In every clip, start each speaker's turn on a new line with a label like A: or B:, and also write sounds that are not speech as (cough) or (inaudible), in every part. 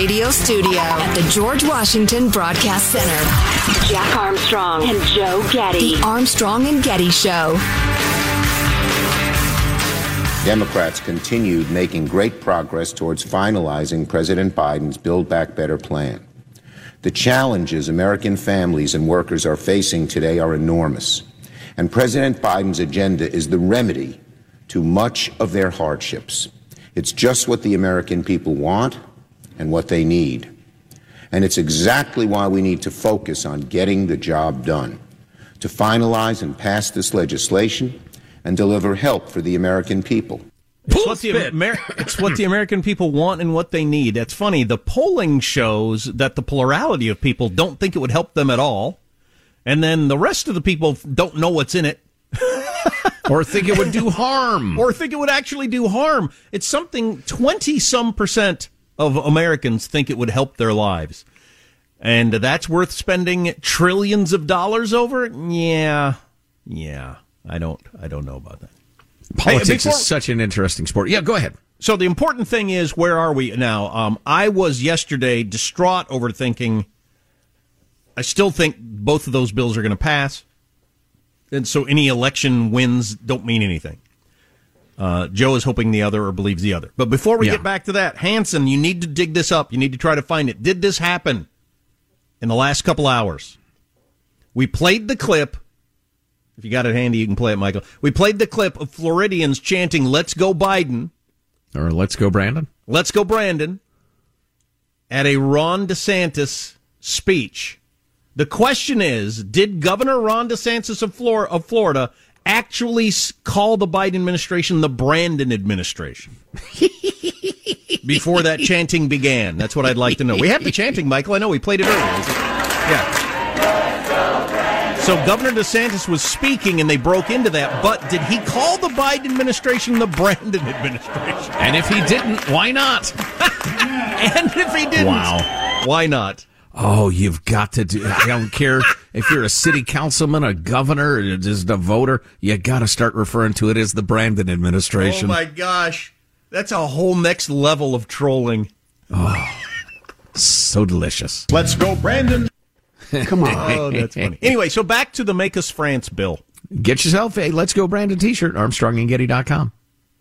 A: Radio Studio at the George Washington Broadcast Center,
B: Jack Armstrong and Joe Getty.
A: The Armstrong and Getty Show.
C: Democrats continued making great progress towards finalizing President Biden's Build Back Better plan. The challenges American families and workers are facing today are enormous, and President Biden's agenda is the remedy to much of their hardships. It's just what the American people want and what they need. And it's exactly why we need to focus on getting the job done, to finalize and pass this legislation and deliver help for the American people.
D: It's what, the Amer- it's what the American people want and what they need. That's funny. The polling shows that the plurality of people don't think it would help them at all. And then the rest of the people don't know what's in it. (laughs)
E: or think it would do harm.
D: Or think it would actually do harm. It's something 20 some percent of Americans think it would help their lives. And that's worth spending trillions of dollars over? Yeah. Yeah. I don't I don't know about that.
E: Politics
D: Hey, before-
E: is such an interesting sport. Yeah, go ahead.
D: So the important thing is, where are we now? Um, I was yesterday distraught over thinking. I still think both of those bills are going to pass, and so any election wins don't mean anything. Uh, Joe is hoping the other or believes the other. But before we
E: Yeah.
D: get back to that, Hanson, you need to dig this up. You need to try to find it. Did this happen in the last couple hours? We played the clip. If you got it handy, you can play it, Michael. We played the clip of Floridians chanting, Let's go Biden.
E: Or let's go, Brandon.
D: Let's go, Brandon, at a Ron DeSantis speech. The question is Did Governor Ron DeSantis of, Flor- of Florida actually call the Biden administration the Brandon administration? (laughs) Before that chanting began. That's what I'd like to know. We have the chanting, Michael. I know we played it earlier. It- Yeah. So Governor DeSantis was speaking and they broke into that, but did he call the Biden administration the Brandon administration?
E: And if he didn't, why not? (laughs)
D: And if he didn't,
E: Wow.
D: why not?
E: Oh, you've got to do. I don't care if you're a city councilman, a governor, or just a voter. You got to start referring to it as the Brandon administration.
D: Oh my gosh, that's a whole next level of trolling.
E: Oh, so delicious.
F: Let's go, Brandon.
E: Come on.
D: Oh, that's funny. Anyway, so back to the Make Us France bill.
E: Get yourself a Let's Go Brandon t-shirt, armstrongandgetty.com.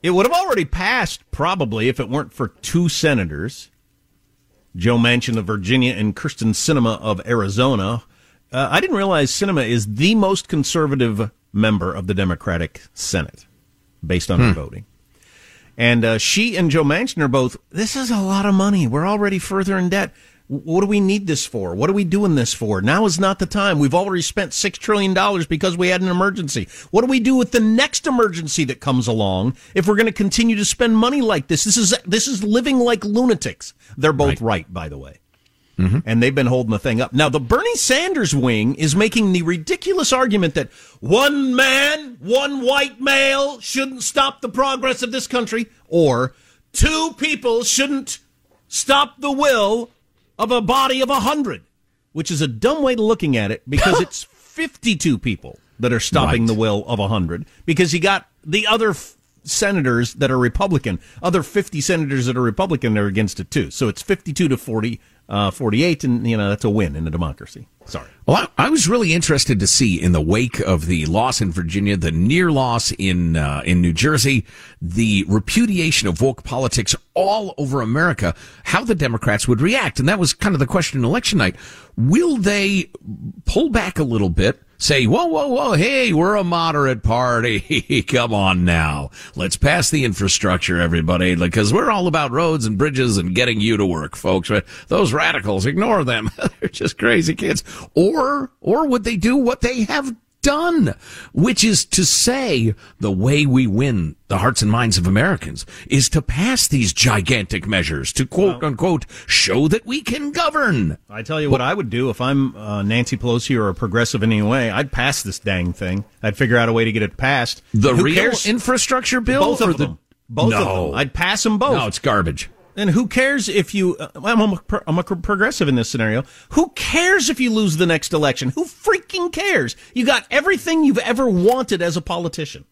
D: It would have already passed probably if it weren't for two senators. Joe Manchin of Virginia and Kyrsten Sinema of Arizona. Uh, I didn't realize Sinema is the most conservative member of the Democratic Senate based on her voting. And uh, she and Joe Manchin are both, this is a lot of money. We're already further in debt. What do we need this for? What are we doing this for? Now is not the time. We've already spent $6 trillion because we had an emergency. What do we do with the next emergency that comes along if we're going to continue to spend money like this? This is, this is living like lunatics. They're both right, by the way mm-hmm. and they've been holding the thing up. Now, the Bernie Sanders wing is making the ridiculous argument that one man, one white male shouldn't stop the progress of this country, or two people shouldn't stop the will of a body of a hundred, which is a dumb way to looking at it because (laughs) it's 52 people that are stopping
E: Right.
D: the will of a hundred because you got the other f- senators that are Republican, other 50 senators that are Republican are against it too. So it's 52 to 40, uh, 48, and you know that's a win in a democracy. Sorry.
E: Well, I, I was really interested to see in the wake of the loss in Virginia, the near loss in uh, in New Jersey, the repudiation of woke politics all over America, how the Democrats would react, and that was kind of the question election night. Will they pull back a little bit? Say, whoa, whoa, whoa, hey, we're a moderate party. (laughs) Come on now. Let's pass the infrastructure, everybody, because we're all about roads and bridges and getting you to work, folks. But those radicals, ignore them. (laughs) They're just crazy kids. Or, or would they do what they have done, which is to say the way we win the hearts and minds of Americans is to pass these gigantic measures to quote unquote show that we can govern.
D: I tell you what I would do if I'm uh, Nancy Pelosi or a progressive in any way. I'd pass this dang thing. I'd figure out a way to get it passed.
E: The
D: Who
E: real
D: cares?
E: infrastructure bill
D: both
E: or
D: of
E: the
D: them. Both
E: no.
D: of them. I'd pass them both.
E: No, it's garbage.
D: And who cares if you? Uh, I'm, a, I'm a progressive in this scenario. Who cares if you lose the next election? Who freaking cares? You got everything you've ever wanted as a politician.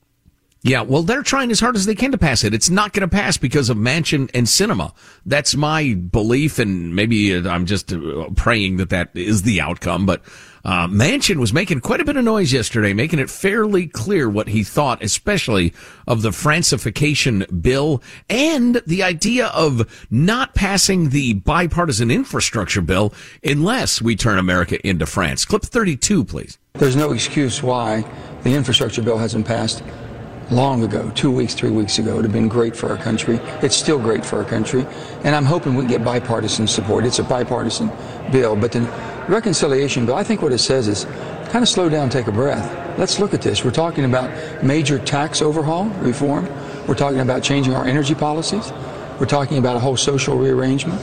E: Yeah, well, they're trying as hard as they can to pass it. It's not going to pass because of Manchin and Sinema. That's my belief, and maybe I'm just uh, praying that that is the outcome. But uh, Manchin was making quite a bit of noise yesterday, making it fairly clear what he thought, especially of the Francification bill and the idea of not passing the bipartisan infrastructure bill unless we turn America into France. Clip 32, please.
F: There's no excuse why the infrastructure bill hasn't passed long ago, two weeks, three weeks ago. It would have been great for our country. It's still great for our country. And I'm hoping we get bipartisan support. It's a bipartisan bill. But the reconciliation bill, I think what it says is kind of slow down, take a breath. Let's look at this. We're talking about major tax overhaul, reform. We're talking about changing our energy policies. We're talking about a whole social rearrangement.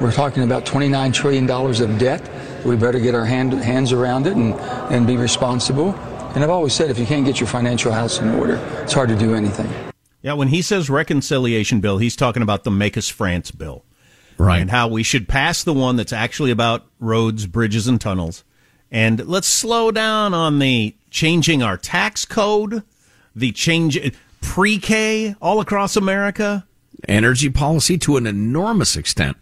F: We're talking about $29 trillion of debt. We better get our hand, hands around it and, and be responsible. And I've always said if you can't get your financial house in order, it's hard to do anything.
D: Yeah, when he says reconciliation bill, he's talking about the Make Us France bill.
E: Right.
D: And how we should pass the one that's actually about roads, bridges, and tunnels. And let's slow down on the changing our tax code, the change pre K all across America.
E: energy policy to an enormous extent.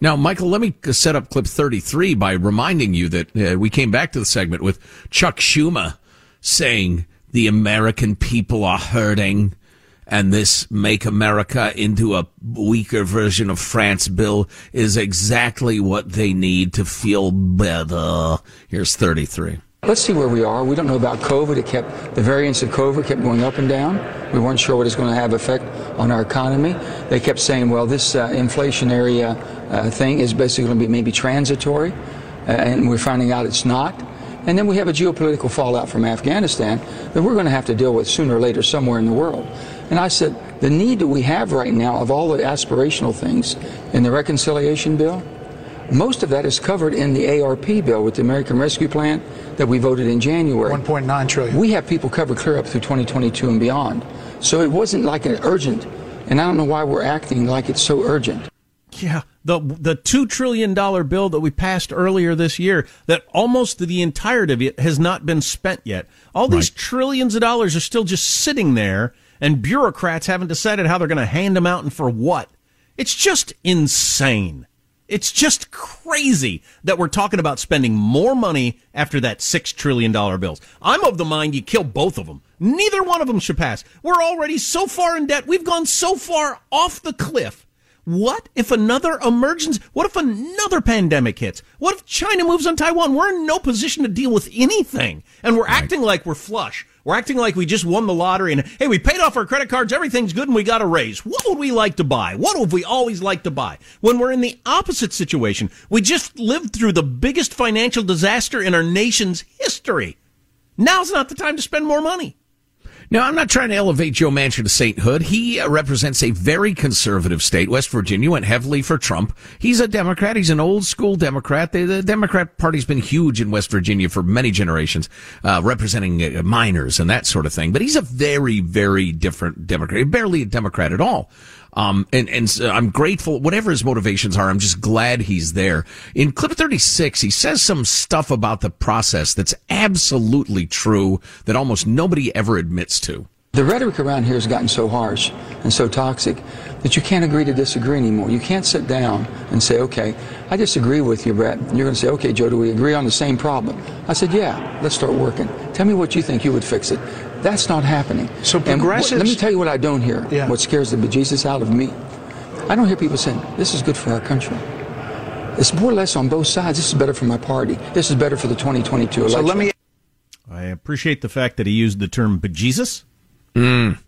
E: Now, Michael, let me set up clip 33 by reminding you that uh, we came back to the segment with Chuck Schumer saying the American people are hurting and this make America into a weaker version of France bill is exactly what they need to feel better. Here's 33.
F: Let's see where we are. We don't know about COVID. It kept the variants of COVID kept going up and down. We weren't sure what it's going to have effect on our economy. They kept saying, well, this uh, inflationary uh, uh, thing is basically going to be maybe transitory, uh, and we're finding out it's not. And then we have a geopolitical fallout from Afghanistan that we're going to have to deal with sooner or later somewhere in the world. And I said, the need that we have right now of all the aspirational things in the reconciliation bill, most of that is covered in the ARP bill with the American Rescue Plan that we voted in January.
G: 1.9 trillion.
F: We have people covered clear up through 2022 and beyond. So it wasn't like an urgent, and I don't know why we're acting like it's so urgent.
D: Yeah, the the two trillion dollar bill that we passed earlier this year, that almost the entirety of it has not been spent yet. All these trillions of dollars are still just sitting there, and bureaucrats haven't decided how they're going to hand them out and for what. It's just insane. It's just crazy that we're talking about spending more money after that six trillion dollar bills. I'm of the mind you kill both of them. Neither one of them should pass. We're already so far in debt. We've gone so far off the cliff. What if another emergency? What if another pandemic hits? What if China moves on Taiwan? We're in no position to deal with anything. And we're right. acting like we're flush. We're acting like we just won the lottery and, hey, we paid off our credit cards, everything's good, and we got a raise. What would we like to buy? What would we always like to buy? When we're in the opposite situation, we just lived through the biggest financial disaster in our nation's history. Now's not the time to spend more money.
E: Now, I'm not trying to elevate Joe Manchin to sainthood. He uh, represents a very conservative state. West Virginia went heavily for Trump. He's a Democrat. He's an old school Democrat. The, the Democrat Party's been huge in West Virginia for many generations, uh, representing uh, miners and that sort of thing. But he's a very, very different Democrat. Barely a Democrat at all. Um, and, and so I'm grateful, whatever his motivations are, I'm just glad he's there. In clip 36, he says some stuff about the process that's absolutely true that almost nobody ever admits to.
F: The rhetoric around here has gotten so harsh and so toxic that you can't agree to disagree anymore. You can't sit down and say, okay, I disagree with you, Brett. You're going to say, okay, Joe, do we agree on the same problem? I said, yeah, let's start working. Tell me what you think you would fix it. That's not happening.
G: So progressives.
F: let me tell you what I don't hear. Yeah. What scares the bejesus out of me. I don't hear people saying, this is good for our country. It's more or less on both sides. This is better for my party. This is better for the 2022 election.
G: So let me.
D: I appreciate the fact that he used the term bejesus.
E: Mm.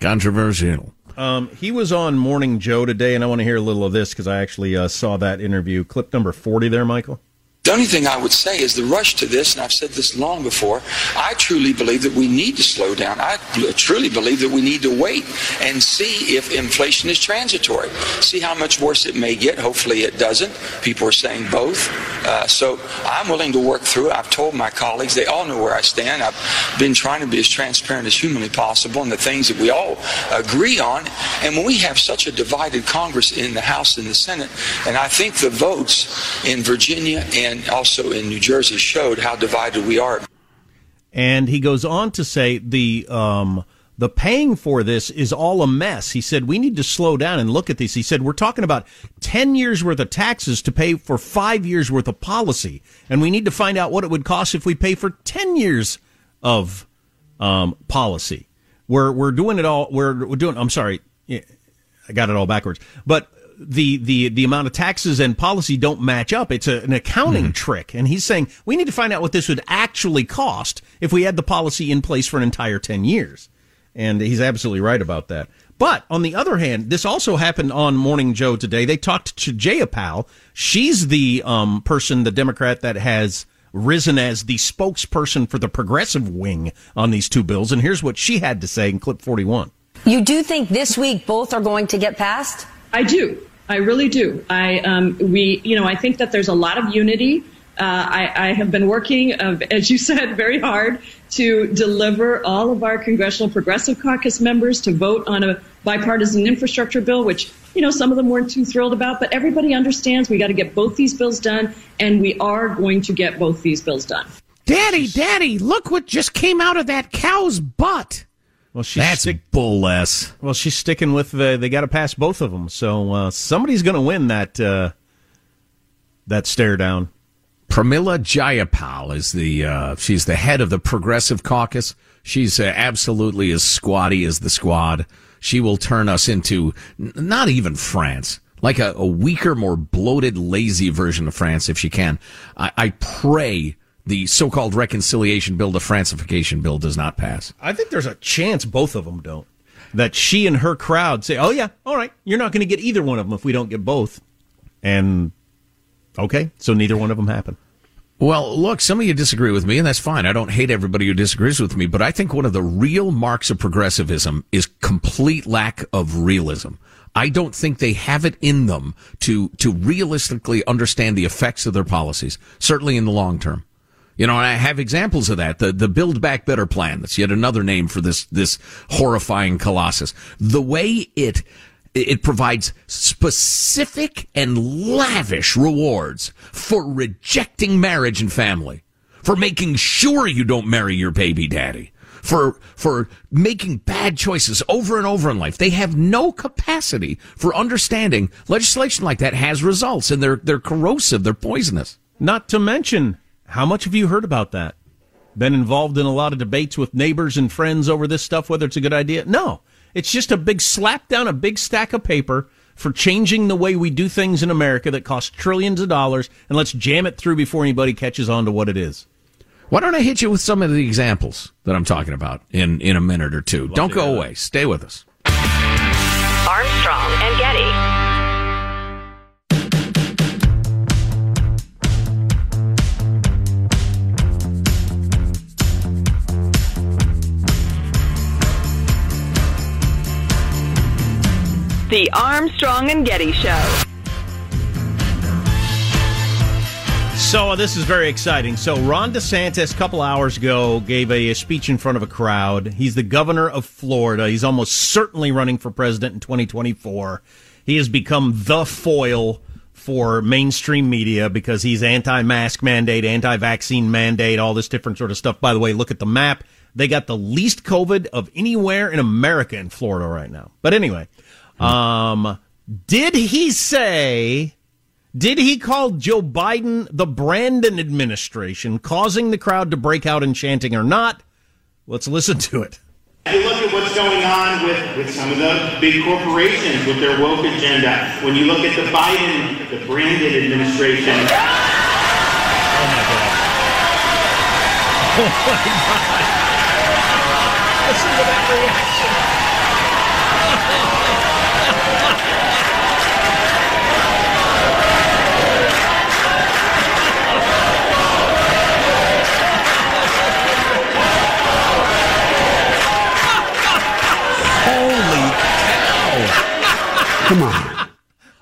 E: Controversial.
D: Um, he was on Morning Joe today, and I want to hear a little of this because I actually uh, saw that interview. Clip number 40 there, Michael.
F: The only thing I would say is the rush to this, and I've said this long before, I truly believe that we need to slow down. I truly believe that we need to wait and see if inflation is transitory. See how much worse it may get. Hopefully it doesn't. People are saying both. Uh, so I'm willing to work through it. I've told my colleagues, they all know where I stand. I've been trying to be as transparent as humanly possible and the things that we all agree on. And when we have such a divided Congress in the House and the Senate, and I think the votes in Virginia and and also in New Jersey showed how divided we are.
D: And he goes on to say the um, the paying for this is all a mess. He said we need to slow down and look at this. He said we're talking about ten years worth of taxes to pay for five years worth of policy, and we need to find out what it would cost if we pay for ten years of um, policy. We're we're doing it all. We're, we're doing. I'm sorry, I got it all backwards. But the the the amount of taxes and policy don't match up. It's a, an accounting mm. trick, and he's saying we need to find out what this would actually cost if we had the policy in place for an entire ten years. And he's absolutely right about that. But on the other hand, this also happened on Morning Joe today. They talked to Jayapal. She's the um, person, the Democrat that has risen as the spokesperson for the progressive wing on these two bills. And here's what she had to say in clip 41.
H: You do think this week both are going to get passed?
I: I do. I really do. I um, we you know I think that there's a lot of unity. Uh, I, I, have been working, uh, as you (laughs) said, very hard to deliver all of our Congressional Progressive Caucus members to vote on a bipartisan infrastructure bill, which you know some of them weren't too thrilled about, but everybody understands we got to get both these bills done, and we are going to get both these bills done.
J: Daddy, Daddy, look what just came out of that cow's butt.
D: Well, she's
E: that's stick- bull less.
D: Well, she's sticking with the. They got to pass both of them, so uh, somebody's going to win that uh, that stare down.
E: Pramila Jayapal is the uh, she's the head of the Progressive Caucus. She's uh, absolutely as squatty as the squad. She will turn us into n- not even France, like a, a, weaker, more bloated, lazy version of France if she can. I, I pray the so-called reconciliation bill, the Francification bill, does not pass.
D: I think there's a chance both of them don't. That she and her crowd say, "Oh yeah, all right, you're not going to get either one of them if we don't get both," and okay, so neither one of them happen.
E: Well, look, some of you disagree with me, and that's fine. I don't hate everybody who disagrees with me, but I think one of the real marks of progressivism is complete lack of realism. I don't think they have it in them to to realistically understand the effects of their policies, certainly in the long term. You know, I have examples of that. The, the Build Back Better plan. That's yet another name for this, this horrifying colossus. The way it, it provides specific and lavish rewards for rejecting marriage and family, for making sure you don't marry your baby daddy, for, for making bad choices over and over in life. They have no capacity for understanding legislation like that has results and they're, they're corrosive. They're poisonous.
D: Not to mention how much have you heard about that? Been involved in a lot of debates with neighbors and friends over this stuff, whether it's a good idea? No. It's just a big slap down, a big stack of paper for changing the way we do things in America that costs trillions of dollars, and let's jam it through before anybody catches on to what it is.
E: Why don't I hit you with some of the examples that I'm talking about in, in a minute or two? don't go away. Stay with us.
B: Armstrong and Getty. The Armstrong and Getty Show.
D: So uh, this is very exciting. So Ron DeSantis, a couple hours ago, gave a, a, speech in front of a crowd. He's the governor of Florida. He's almost certainly running for president in 2024. He has become the foil for mainstream media because he's anti-mask mandate, anti-vaccine mandate, all this different sort of stuff. By the way, look at the map. They got the least COVID of anywhere in America in Florida right now. But anyway, um, did he say? Did he call Joe Biden the Brandon administration, causing the crowd to break out in chanting or not? Let's listen to it.
G: You look at what's going on with, with some of the big corporations with their woke agenda. When you look at the Biden, the Brandon administration. (laughs) Oh my God.
D: Oh my God. Listen to that reaction.
E: Come on. (laughs)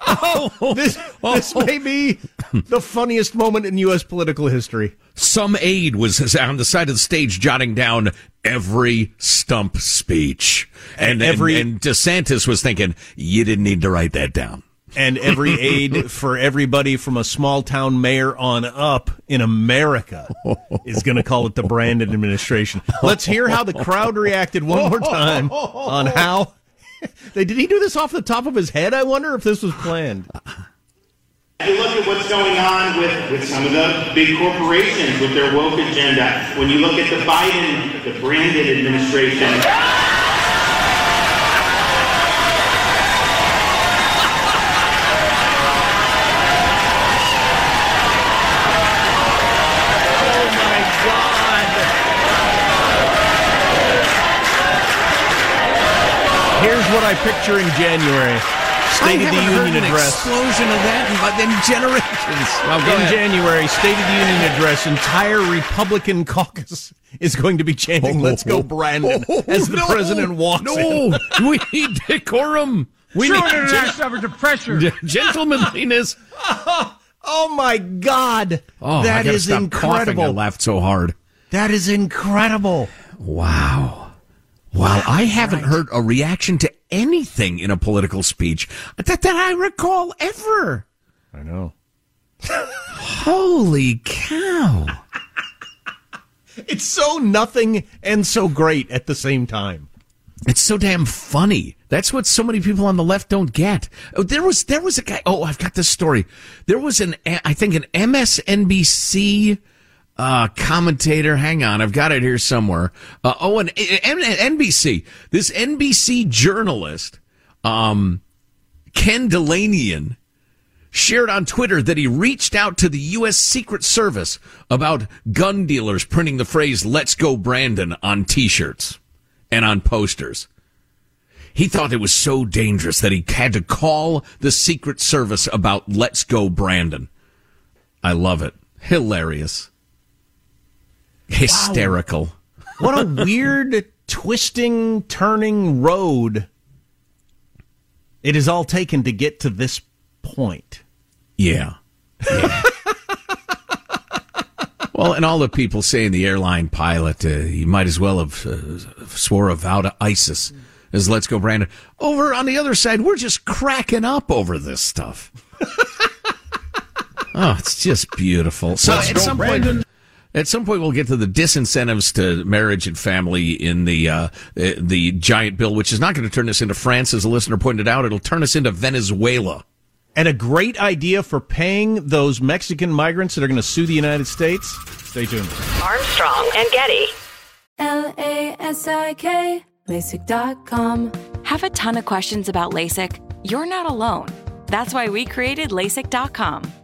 D: Oh, this, this oh. may be the funniest moment in U.S. political history.
E: Some aide was on the side of the stage jotting down every stump speech. And, every, and, and DeSantis was thinking, you didn't need to write that down.
D: And every (laughs) aide for everybody from a small town mayor on up in America is going to call it the Brandon administration. Let's hear how the crowd reacted one more time on how they, (laughs) did he do this off the top of his head? I wonder if this was planned.
G: You look at what's going on with, with some of the big corporations with their woke agenda. When you look at the Biden, the Brandon administration.
D: What I picture in January. State
E: I
D: of the Union address.
E: explosion of that in, in generations. (laughs)
D: In ahead. January, State of the Union address, entire Republican caucus is going to be chanting "Let's go, (laughs) Brandon" oh, as the
E: no,
D: president walks
E: no.
D: in. (laughs)
E: we need decorum. We
J: sure,
E: need
J: gen- to pressure.
E: Gentlemanliness.
D: oh my God!
E: Oh,
D: that is incredible.
E: I laughed so hard.
D: That is incredible.
E: Wow. Wow, I haven't right. heard a reaction to anything in a political speech that, that I recall ever.
D: I know.
E: Holy cow. (laughs)
D: it's so nothing and so great at the same time.
E: It's so damn funny. That's what so many people on the left don't get. Oh, there was there was a guy. Oh, I've got this story. There was an I think an MSNBC uh, commentator. Hang on, I've got it here somewhere. Uh, oh, and an, NBC. This NBC journalist, um, Ken Dilanian, shared on Twitter that he reached out to the U.S. Secret Service about gun dealers printing the phrase "Let's go Brandon" on T-shirts and on posters. He thought it was so dangerous that he had to call the Secret Service about "Let's go Brandon." I love it. Hilarious. Hysterical.
D: Wow. What a weird, twisting, turning road it is all taken to get to this point.
E: Yeah. yeah. (laughs) well, and all the people saying the airline pilot, uh, you might as well have uh, swore a vow to ISIS as let's go, Brandon. Over on the other side, we're just cracking up over this stuff. (laughs) oh, it's just beautiful. So let's at some Brandon. point, at some point, we'll get to the disincentives to marriage and family in the uh, the giant bill, which is not going to turn us into France, as a listener pointed out. It'll turn us into Venezuela.
D: And a great idea for paying those Mexican migrants that are going to sue the United States. Stay tuned.
B: Armstrong and Getty.
K: L A S I K, LASIK.com.
L: Have a ton of questions about LASIK? you're not alone. That's why we created LASIK.com.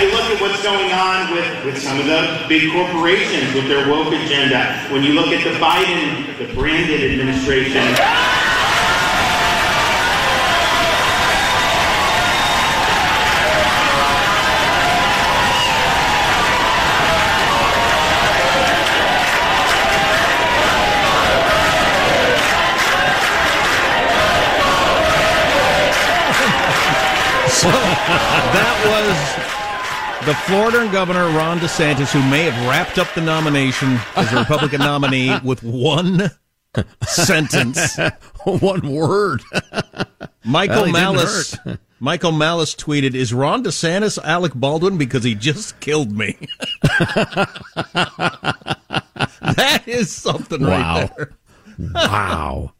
G: You look at what's going on with, with some of the big corporations with their woke agenda. When you look at the Biden, the branded administration.
D: That was the Florida governor Ron DeSantis, who may have wrapped up the nomination as a (laughs) Republican nominee with one sentence, (laughs)
E: one word.
D: Michael
E: Well,
D: Malice. (laughs) Michael Malice tweeted, "Is Ron DeSantis Alec Baldwin because he just killed me?" that is something
E: Wow.
D: right there.
E: Wow.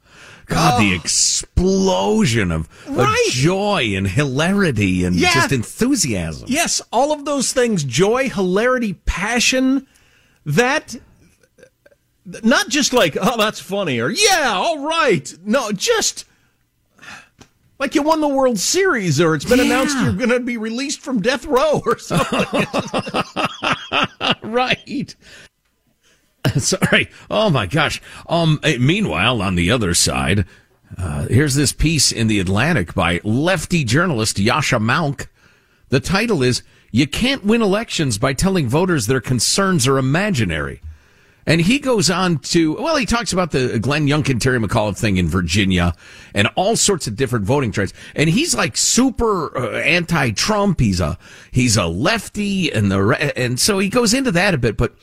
E: God, the explosion of, of joy and hilarity and
D: Yeah.
E: just enthusiasm.
D: Yes, all of those things joy, hilarity, passion that not just like, oh, that's funny or yeah, all right. No, just like you won the World Series or it's been announced you're going to be released from death row or (laughs) something. (laughs)
E: right. (laughs) Sorry. Oh my gosh. Um. eh, Meanwhile, on the other side, uh, here's this piece in the Atlantic by lefty journalist Yascha Mounk. The title is "You Can't Win Elections by Telling Voters Their Concerns Are Imaginary." And he goes on to, well, he talks about the Glenn Youngkin, Terry McAuliffe thing in Virginia and all sorts of different voting trends. And he's like super uh, anti-Trump. He's a, he's a lefty and the, and so he goes into that a bit, but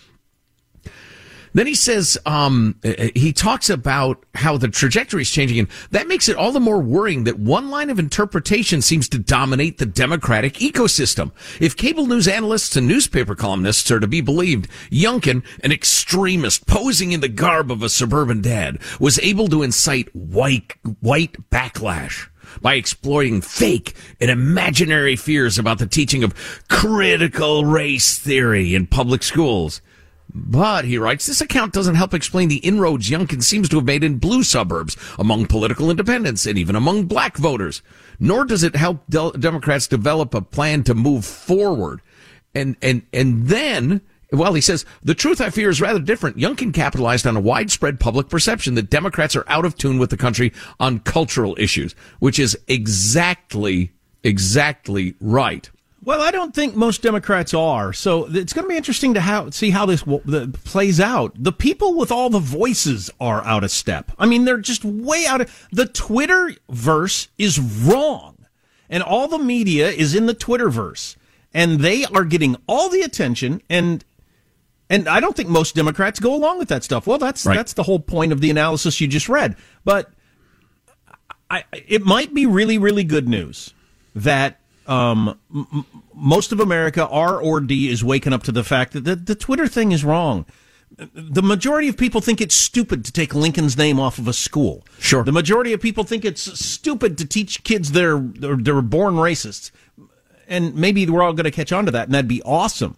E: then he says, um, he talks about how the trajectory is changing, and that makes it all the more worrying that one line of interpretation seems to dominate the Democratic ecosystem. If cable news analysts and newspaper columnists are to be believed, Youngkin, an extremist posing in the garb of a suburban dad, was able to incite white, white backlash by exploiting fake and imaginary fears about the teaching of critical race theory in public schools. But, he writes, this account doesn't help explain the inroads Youngkin seems to have made in blue suburbs, among political independents, and even among black voters. Nor does it help Del- Democrats develop a plan to move forward. And, and, and then, well, he says, the truth I fear is rather different. Youngkin capitalized on a widespread public perception that Democrats are out of tune with the country on cultural issues, which is exactly exactly right.
D: Well, I don't think most Democrats are. So it's going to be interesting to how, see how this w- the, plays out. The people with all the voices are out of step. I mean, they're just way out of the Twitter verse is wrong. And all the media is in the Twitter verse. And they are getting all the attention and and I don't think most Democrats go along with that stuff. Well, that's
E: Right.
D: that's the whole point of the analysis you just read. But I, it might be really, really good news that um, m- most of America, R or D, is waking up to the fact that the, the Twitter thing is wrong. The majority of people think it's stupid to take Lincoln's name off of a school.
E: Sure.
D: The majority of people think it's stupid to teach kids they're they're, they're born racists, and maybe we're all going to catch on to that, and that'd be awesome.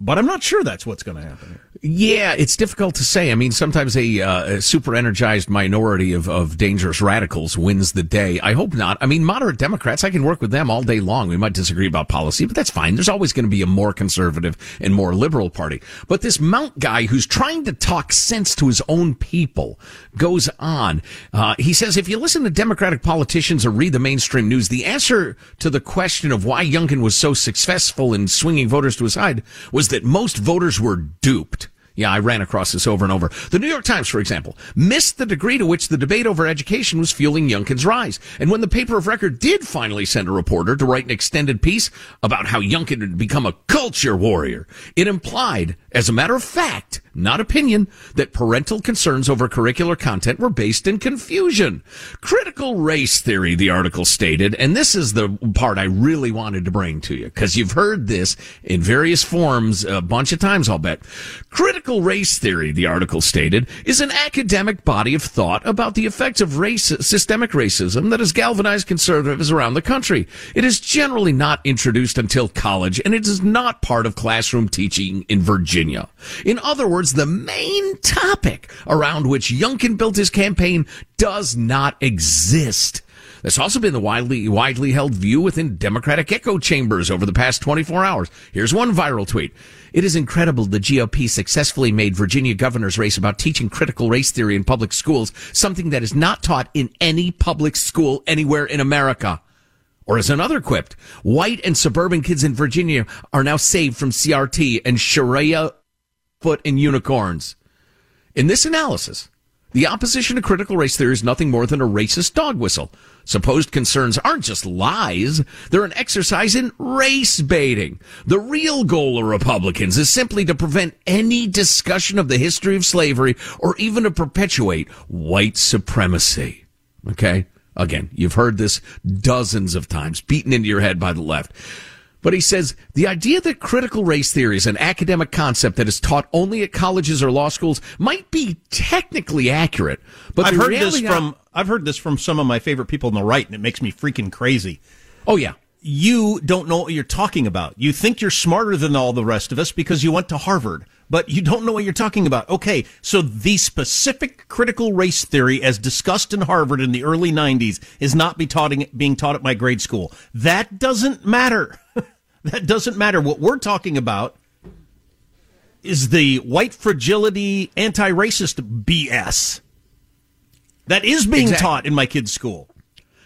D: But I'm not sure that's what's going to happen.
E: Yeah, it's difficult to say. I mean, sometimes a, uh, a super energized minority of, of dangerous radicals wins the day. I hope not. I mean, moderate Democrats, I can work with them all day long. We might disagree about policy, but that's fine. There's always going to be a more conservative and more liberal party. But this Mounk guy who's trying to talk sense to his own people goes on. Uh, he says, if you listen to Democratic politicians or read the mainstream news, the answer to the question of why Youngkin was so successful in swinging voters to his side was that most voters were duped. Yeah, I ran across this over and over. The New York Times, for example, missed the degree to which the debate over education was fueling Youngkin's rise. And when the paper of record did finally send a reporter to write an extended piece about how Youngkin had become a culture warrior, it implied, as a matter of fact, not opinion, that parental concerns over curricular content were based in confusion. Critical race theory, the article stated, and this is the part I really wanted to bring to you, because you've heard this in various forms a bunch of times, I'll bet. Critical race theory, the article stated, is an academic body of thought about the effects of race, systemic racism that has galvanized conservatives around the country. It is generally not introduced until college, and it is not part of classroom teaching in Virginia. In other words, the main topic around which Youngkin built his campaign does not exist. That's also been the widely, widely held view within Democratic echo chambers over the past 24 hours. Here's one viral tweet. It is incredible the GOP successfully made Virginia governor's race about teaching critical race theory in public schools, something that is not taught in any public school anywhere in America. Or as another quipped, white and suburban kids in Virginia are now saved from CRT and Sharia foot in unicorns. In this analysis, the opposition to critical race theory is nothing more than a racist dog whistle. Supposed concerns aren't just lies, they're an exercise in race baiting. The real goal of Republicans is simply to prevent any discussion of the history of slavery or even to perpetuate white supremacy. Okay? Again, you've heard this dozens of times, beaten into your head by the left. But he says the idea that critical race theory is an academic concept that is taught only at colleges or law schools might be technically accurate. But
D: I've heard this from I've heard this from some of my favorite people on the right, and it makes me freaking crazy.
E: Oh yeah.
D: You don't know what you're talking about. You think you're smarter than all the rest of us because you went to Harvard, but you don't know what you're talking about. Okay, so the specific critical race theory as discussed in Harvard in the early 90s is not be taught, being taught at my grade school. That doesn't matter. (laughs) that doesn't matter. What we're talking about is the white fragility anti-racist BS that is being
E: Exactly.
D: taught in my kid's school.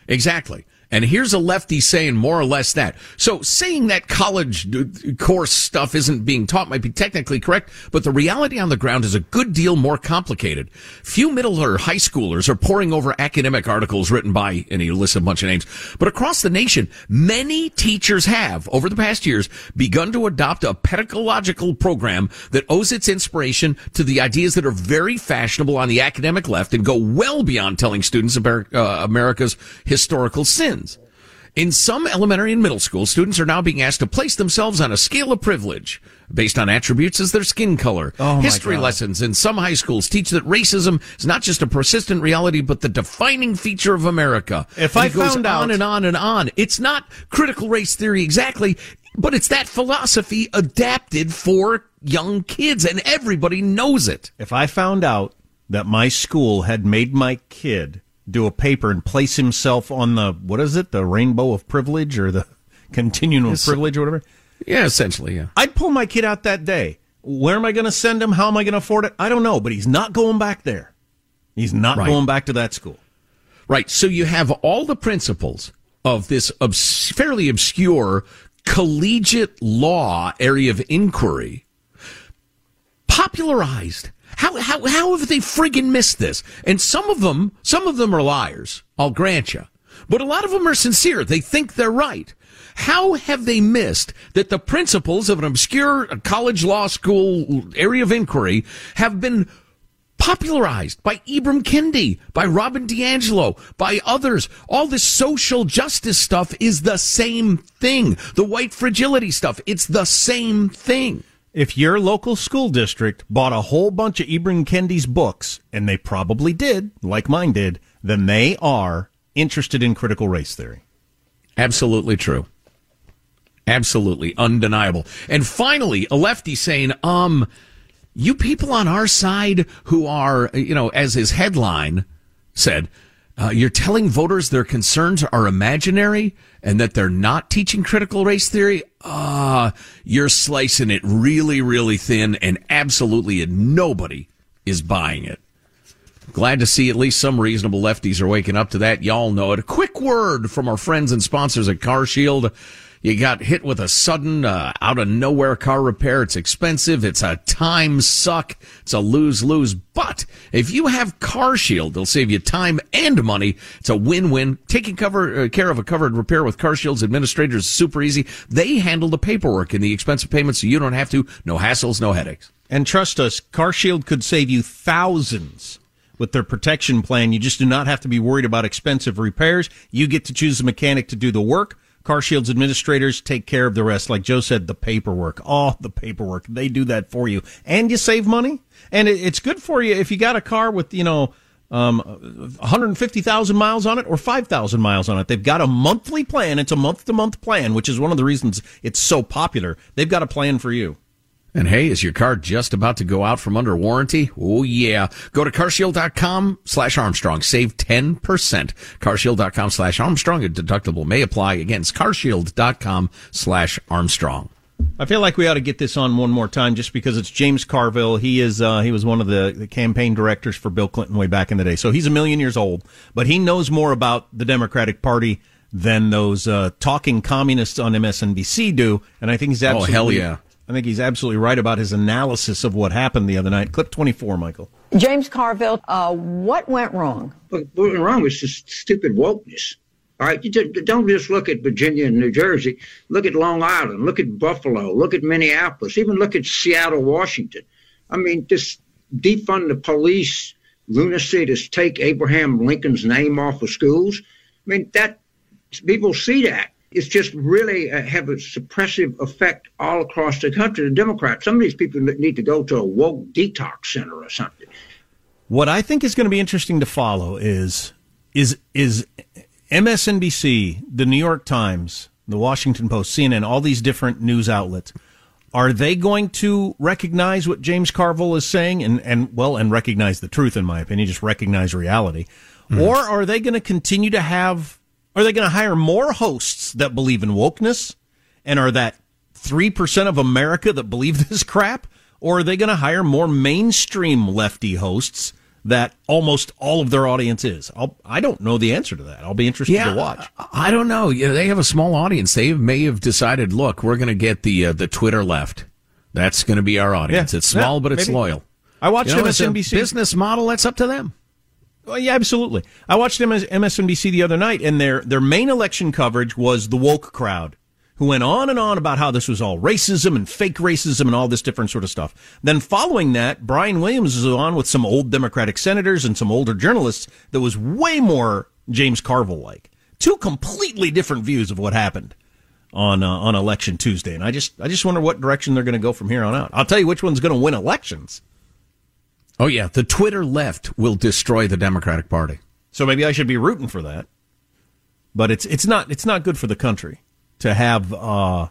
E: Exactly. And here's a lefty saying more or less that. So saying that college uh, course stuff isn't being taught might be technically correct, but the reality on the ground is a good deal more complicated. Few middle or high schoolers are poring over academic articles written by, and he lists a bunch of names, but across the nation, many teachers have, over the past years, begun to adopt a pedagogical program that owes its inspiration to the ideas that are very fashionable on the academic left and go well beyond telling students about uh, America's historical sins. In some elementary and middle school, students are now being asked to place themselves on a scale of privilege based on attributes as their skin color.
D: Oh,
E: History
D: God.
E: lessons in some high schools teach that racism is not just a persistent reality, but the defining feature of America.
D: If
E: And
D: I found
E: on
D: out-
E: and on and on. It's not critical race theory exactly, but it's that philosophy adapted for young kids, and everybody knows it.
D: If I found out that my school had made my kid do a paper and place himself on the what is it, the rainbow of privilege or the (laughs) continuum
E: Yes.
D: of privilege or whatever,
E: Yeah, essentially, yeah.
D: I'd pull my kid out that day. Where am I going to send him? How am I going to afford it? I don't know, but he's not going back there. He's not
E: Right.
D: going back to that school.
E: Right. So you have all the principles of this obs- fairly obscure collegiate law area of inquiry popularized. How, how, how have they friggin' missed this? And some of them, some of them are liars. I'll grant you. But a lot of them are sincere. They think they're right. How have they missed that the principles of an obscure college law school area of inquiry have been popularized by Ibram Kendi, by Robin DiAngelo, by others. All this social justice stuff is the same thing. The white fragility stuff, it's the same thing.
D: If your local school district bought a whole bunch of Ibram Kendi's books, and they probably did, like mine did, then they are interested in critical race theory.
E: Absolutely true. Absolutely undeniable. And finally, a lefty saying, um, you people on our side who are, you know, as his headline said, uh, you're telling voters their concerns are imaginary and that they're not teaching critical race theory. Ah, uh, you're slicing it really, really thin and absolutely nobody is buying it. Glad to see at least some reasonable lefties are waking up to that. Y'all know it. A quick word from our friends and sponsors at Car Shield. You got hit with a sudden, uh, out of nowhere car repair. It's expensive. It's a time suck. It's a lose lose. But if you have Car Shield, they'll save you time and money. It's a win win. Taking cover, uh, care of a covered repair with Car Shield's administrators is super easy. They handle the paperwork and the expensive payments so you don't have to. No hassles, no headaches.
D: And trust us, Car Shield could save you thousands with their protection plan. You just do not have to be worried about expensive repairs. You get to choose a mechanic to do the work. CarShield's administrators take care of the rest. Like Joe said, the paperwork, all the paperwork, they do that for you, and you save money. And it's good for you if you got a car with you know um, 150,000 miles on it or 5,000 miles on it. They've got a monthly plan. It's a month to month plan, which is one of the reasons it's so popular. They've got a plan for you.
E: And hey, is your car just about to go out from under warranty? Oh yeah. Go to carshield.com slash Armstrong. Save 10%. Carshield.com slash Armstrong. A deductible may apply. Again, it's carshield.com slash Armstrong.
D: I feel like we ought to get this on one more time just because it's James Carville. He is uh, he was one of the, the campaign directors for Bill Clinton way back in the day. So he's a million years old, but he knows more about the Democratic Party than those uh, talking communists on MSNBC do. And I think he's absolutely
E: oh, hell yeah.
D: I think he's absolutely right about his analysis of what happened the other night. Clip 24, Michael.
M: James Carville, uh, what went wrong?
N: What went wrong was just stupid wokeness. All right, don't just look at Virginia and New Jersey. Look at Long Island. Look at Buffalo. Look at Minneapolis. Even look at Seattle, Washington. I mean, just defund the police, lunacy to take Abraham Lincoln's name off of schools. I mean, that people see that it's just really uh, have a suppressive effect all across the country. The Democrats, some of these people need to go to a woke detox center or something.
D: What I think is going to be interesting to follow is is is MSNBC, the New York Times, the Washington Post, CNN, all these different news outlets. Are they going to recognize what James Carville is saying and, and well, and recognize the truth, in my opinion, just recognize reality? Mm. Or are they going to continue to have are they going to hire more hosts that believe in wokeness and are that 3% of America that believe (laughs) this crap? Or are they going to hire more mainstream lefty hosts that almost all of their audience is? I'll, I do not know the answer to that. I'll be interested
E: yeah,
D: to watch.
E: I don't know. Yeah, they have a small audience. They may have decided, look, we're going to get the uh, the Twitter left. That's going to be our audience. Yeah, it's small, yeah, but it's maybe. loyal.
D: I watched you know, MSNBC.
E: business model, that's up to them.
D: Well, yeah, absolutely. I watched MS- MSNBC the other night, and their their main election coverage was the woke crowd, who went on and on about how this was all racism and fake racism and all this different sort of stuff. Then, following that, Brian Williams was on with some old Democratic senators and some older journalists that was way more James Carville like. Two completely different views of what happened on uh, on election Tuesday, and I just I just wonder what direction they're going to go from here on out. I'll tell you which one's going to win elections.
E: Oh yeah, the Twitter left will destroy the Democratic Party.
D: So maybe I should be rooting for that. But it's it's not it's not good for the country to have uh,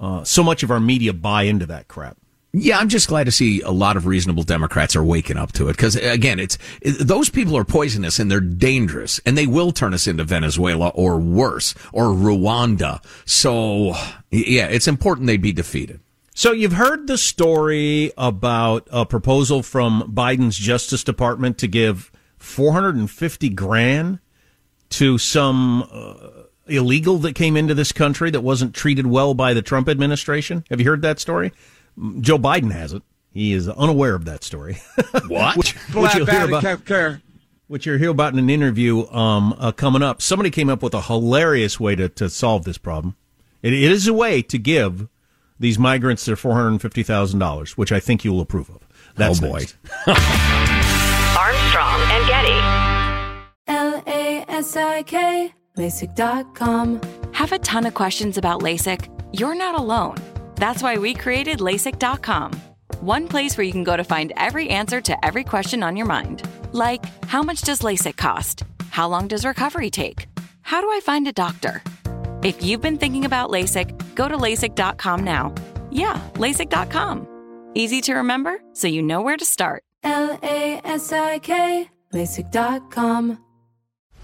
D: uh, so much of our media buy into that crap.
E: Yeah, I'm just glad to see a lot of reasonable Democrats are waking up to it because again, it's it, those people are poisonous and they're dangerous and they will turn us into Venezuela or worse or Rwanda. So yeah, it's important they be defeated.
D: So you've heard the story about a proposal from Biden's Justice Department to give 450 grand to some uh, illegal that came into this country that wasn't treated well by the Trump administration? Have you heard that story? Joe Biden hasn't. He is unaware of that story. (laughs)
E: What?
D: which, which you'll hear about, which you'll hear about in an interview um, uh, coming up. Somebody came up with a hilarious way to, to solve this problem. It, it is a way to give these migrants their four hundred fifty thousand dollars, which I think you'll approve of. That's
E: Oh, boy.
D: next. (laughs)
B: Armstrong and Getty.
K: L A S I K, LASIK.com.
L: Have a ton of questions about LASIK? You're not alone. That's why we created LASIK.com. One place where you can go to find every answer to every question on your mind. Like, how much does LASIK cost? How long does recovery take? How do I find a doctor? If you've been thinking about LASIK, go to LASIK.com now. Yeah, LASIK.com. Easy to remember, so you know where to start.
K: L A S I K, LASIK.com.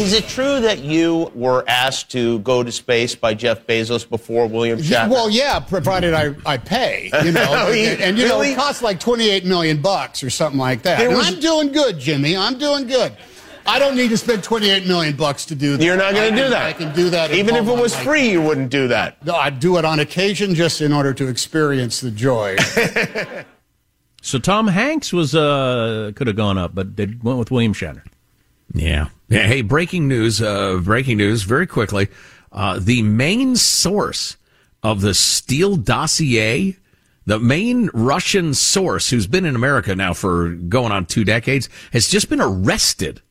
O: Is it true that you were asked to go to space by Jeff Bezos before William Shatner?
P: Well, yeah, provided I, I pay, you know,
O: he- (laughs)
P: and, and, you know it costs like twenty eight million bucks or something like that.
O: Was-
P: I'm doing good, Jimmy. I'm doing good. I don't need to spend twenty eight million bucks to do that.
O: You're not going to do that.
P: I can do that.
O: Even if it was
P: my-
O: free, you wouldn't do that.
P: No, I'd do it on occasion just in order to experience the joy. (laughs)
D: So Tom Hanks was uh, could have gone up, but they went with William Shatner.
E: Yeah. Yeah, Hey, breaking news. Uh, breaking news. Very quickly, uh, the main source of the Steele dossier, the main Russian source who's been in America now for going on two decades, has just been arrested.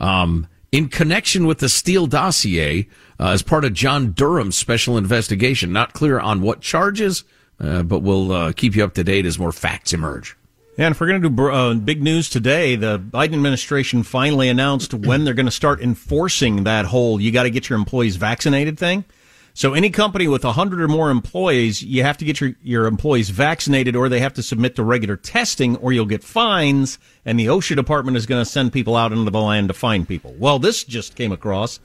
E: Um, in connection with the Steele dossier, uh, as part of John Durham's special investigation. Not clear on what charges, uh, but we'll uh, keep you up to date as more facts emerge.
D: And if we're going to do uh, big news today, the Biden administration finally announced when they're going to start enforcing that whole "you got to get your employees vaccinated" thing. So any company with 100 or more employees, you have to get your, your employees vaccinated or they have to submit to regular testing or you'll get fines and the OSHA department is going to send people out into the land to find people. Well, this just came across.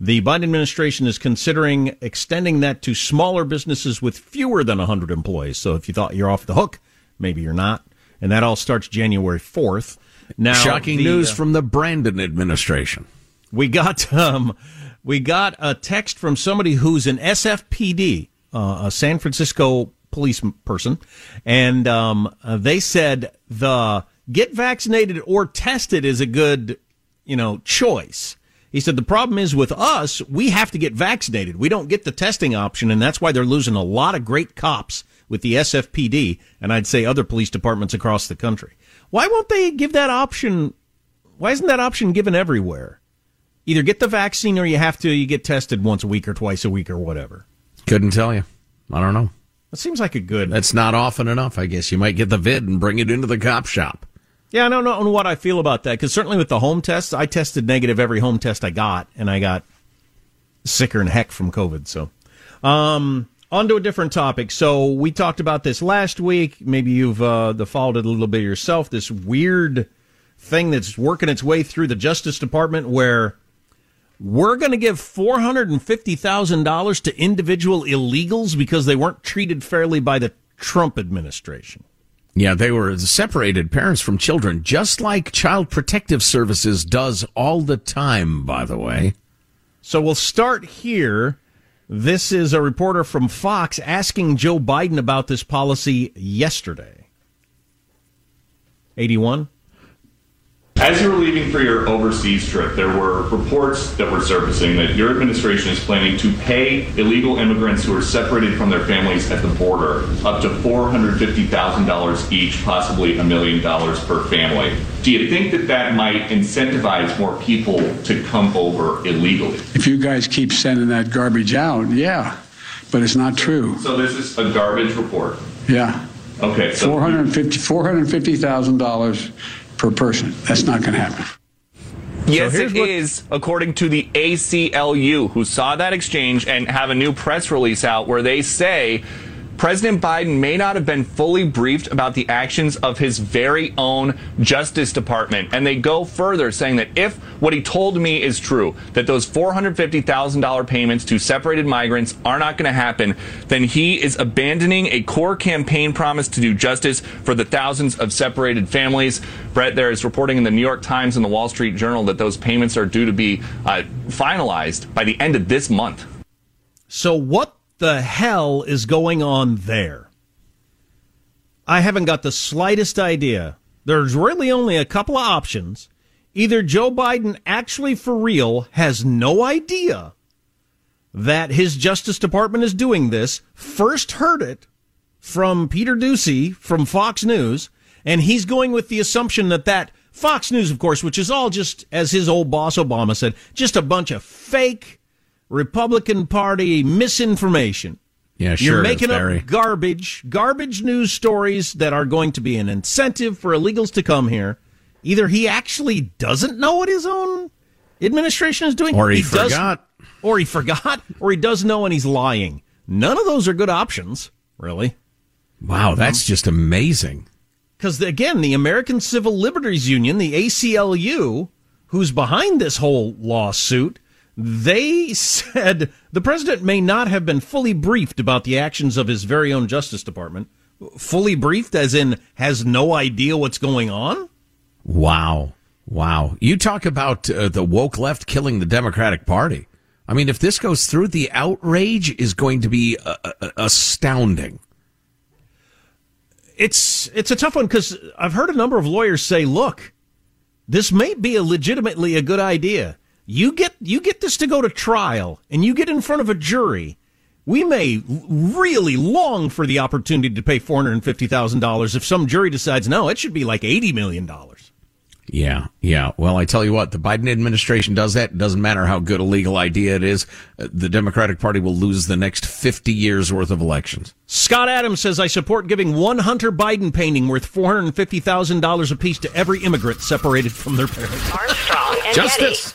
D: The Biden administration is considering extending that to smaller businesses with fewer than 100 employees. So if you thought you're off the hook, maybe you're not. And that all starts January 4th. Now,
E: Shocking
D: the,
E: news
D: uh,
E: from the Brandon administration.
D: we got um, we got a text from somebody who's an SFPD, uh, a San Francisco police person, and um, uh, they said the get vaccinated or tested is a good, you know, choice. He said the problem is with us, we have to get vaccinated. We don't get the testing option, and that's why they're losing a lot of great cops with the SFPD, and I'd say other police departments across the country. Why won't they give that option? Why isn't that option given everywhere? Either get the vaccine or you have to you get tested once a week or twice a week or whatever.
E: Couldn't tell you. I don't know.
D: That seems like a good.
E: That's not often enough. I guess you might get the vid and bring it into the cop shop.
D: Yeah, I don't know what I feel about that because certainly with the home tests, I tested negative every home test I got, and I got sicker than heck from COVID. So, um, on to a different topic. So we talked about this last week. Maybe you've uh, followed it a little bit yourself. This weird thing that's working its way through the Justice Department where we're going to give $450,000 to individual illegals because they weren't treated fairly by the Trump administration.
E: Yeah, they were separated parents from children, just like Child Protective Services does all the time, by the way.
D: So we'll start here. This is a reporter from Fox asking Joe Biden about this policy yesterday. 81.
Q: As you were leaving for your overseas trip, there were reports that were surfacing that your administration is planning to pay illegal immigrants who are separated from their families at the border up to $450,000 each, possibly a million dollars per family. Do you think that that might incentivize more people to come over illegally?
R: If you guys keep sending that garbage out, yeah, but it's not true.
Q: So this is a garbage report.
R: Yeah.
Q: Okay. So
R: $450,000 $450,000 per person. That's not going to happen.
S: Yes, it is, according to the ACLU, who saw that exchange and have a new press release out where they say President Biden may not have been fully briefed about the actions of his very own Justice Department. And they go further, saying that if what he told me is true, that those $450,000 payments to separated migrants are not going to happen, then he is abandoning a core campaign promise to do justice for the thousands of separated families. Brett, there is reporting in the New York Times and the Wall Street Journal that those payments are due to be uh, finalized by the end of this month.
D: So, what the hell is going on there? I haven't got the slightest idea. There's really only a couple of options. Either Joe Biden actually for real has no idea that his Justice Department is doing this, first heard it from Peter Doocy from Fox News, and he's going with the assumption that that Fox News, of course, which is all just, as his old boss Obama said, just a bunch of fake Republican Party misinformation.
E: Yeah, sure.
D: You're making up garbage, garbage news stories that are going to be an incentive for illegals to come here. Either he actually doesn't know what his own administration is doing,
E: Or he
D: does-
E: forgot.
D: or he forgot, or he does know and he's lying. None of those are good options, really.
E: Wow, that's um, just amazing.
D: Because again, the American Civil Liberties Union, the ACLU, who's behind this whole lawsuit, they said the president may not have been fully briefed about the actions of his very own Justice Department. Fully briefed, as in has no idea what's going on.
E: Wow. Wow. You talk about uh, the woke left killing the Democratic Party. I mean, if this goes through, the outrage is going to be uh, uh, astounding.
D: It's it's a tough one because I've heard a number of lawyers say, "Look, this may be a legitimately a good idea. You get you get this to go to trial, and you get in front of a jury. We may really long for the opportunity to pay four hundred and fifty thousand dollars if some jury decides no, it should be like eighty million dollars."
E: Yeah, yeah. Well, I tell you what, the Biden administration does that. It doesn't matter how good a legal idea it is. uh, The Democratic Party will lose the next 50 years worth of elections.
D: Scott Adams says, I support giving one Hunter Biden painting worth $450,000 apiece to every immigrant separated from their parents.
B: Armstrong and
E: Justice.